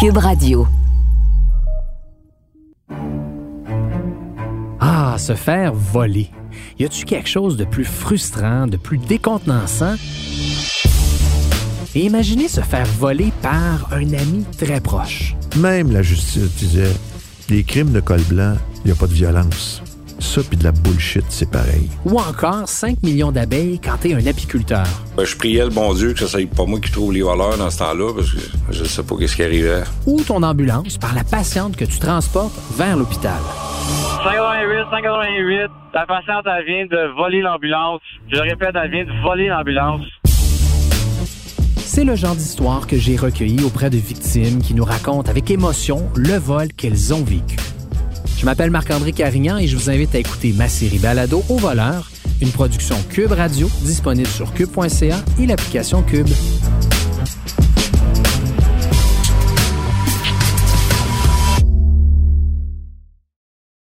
Cube Radio. Ah, se faire voler. Y a-tu quelque chose de plus frustrant, de plus décontenançant? Et imaginez se faire voler par un ami très proche. Même la justice disait les crimes de col blanc, il n'y a pas de violence. Ça, puis de la bullshit, c'est pareil. Ou encore 5 millions d'abeilles quand t'es un apiculteur. Ben, je priais le bon Dieu que ça soit pas moi qui trouve les voleurs dans ce temps-là, parce que je sais pas qu'est-ce qui arrivait. Ou ton ambulance par la patiente que tu transportes vers l'hôpital. 588, 588, la patiente, elle vient de voler l'ambulance. Je répète, elle vient de voler l'ambulance. C'est le genre d'histoire que j'ai recueilli auprès de victimes qui nous racontent avec émotion le vol qu'elles ont vécu. Je m'appelle Marc-André Carignan et je vous invite à écouter ma série Balado au voleur, une production Cube Radio disponible sur cube.ca et l'application Cube.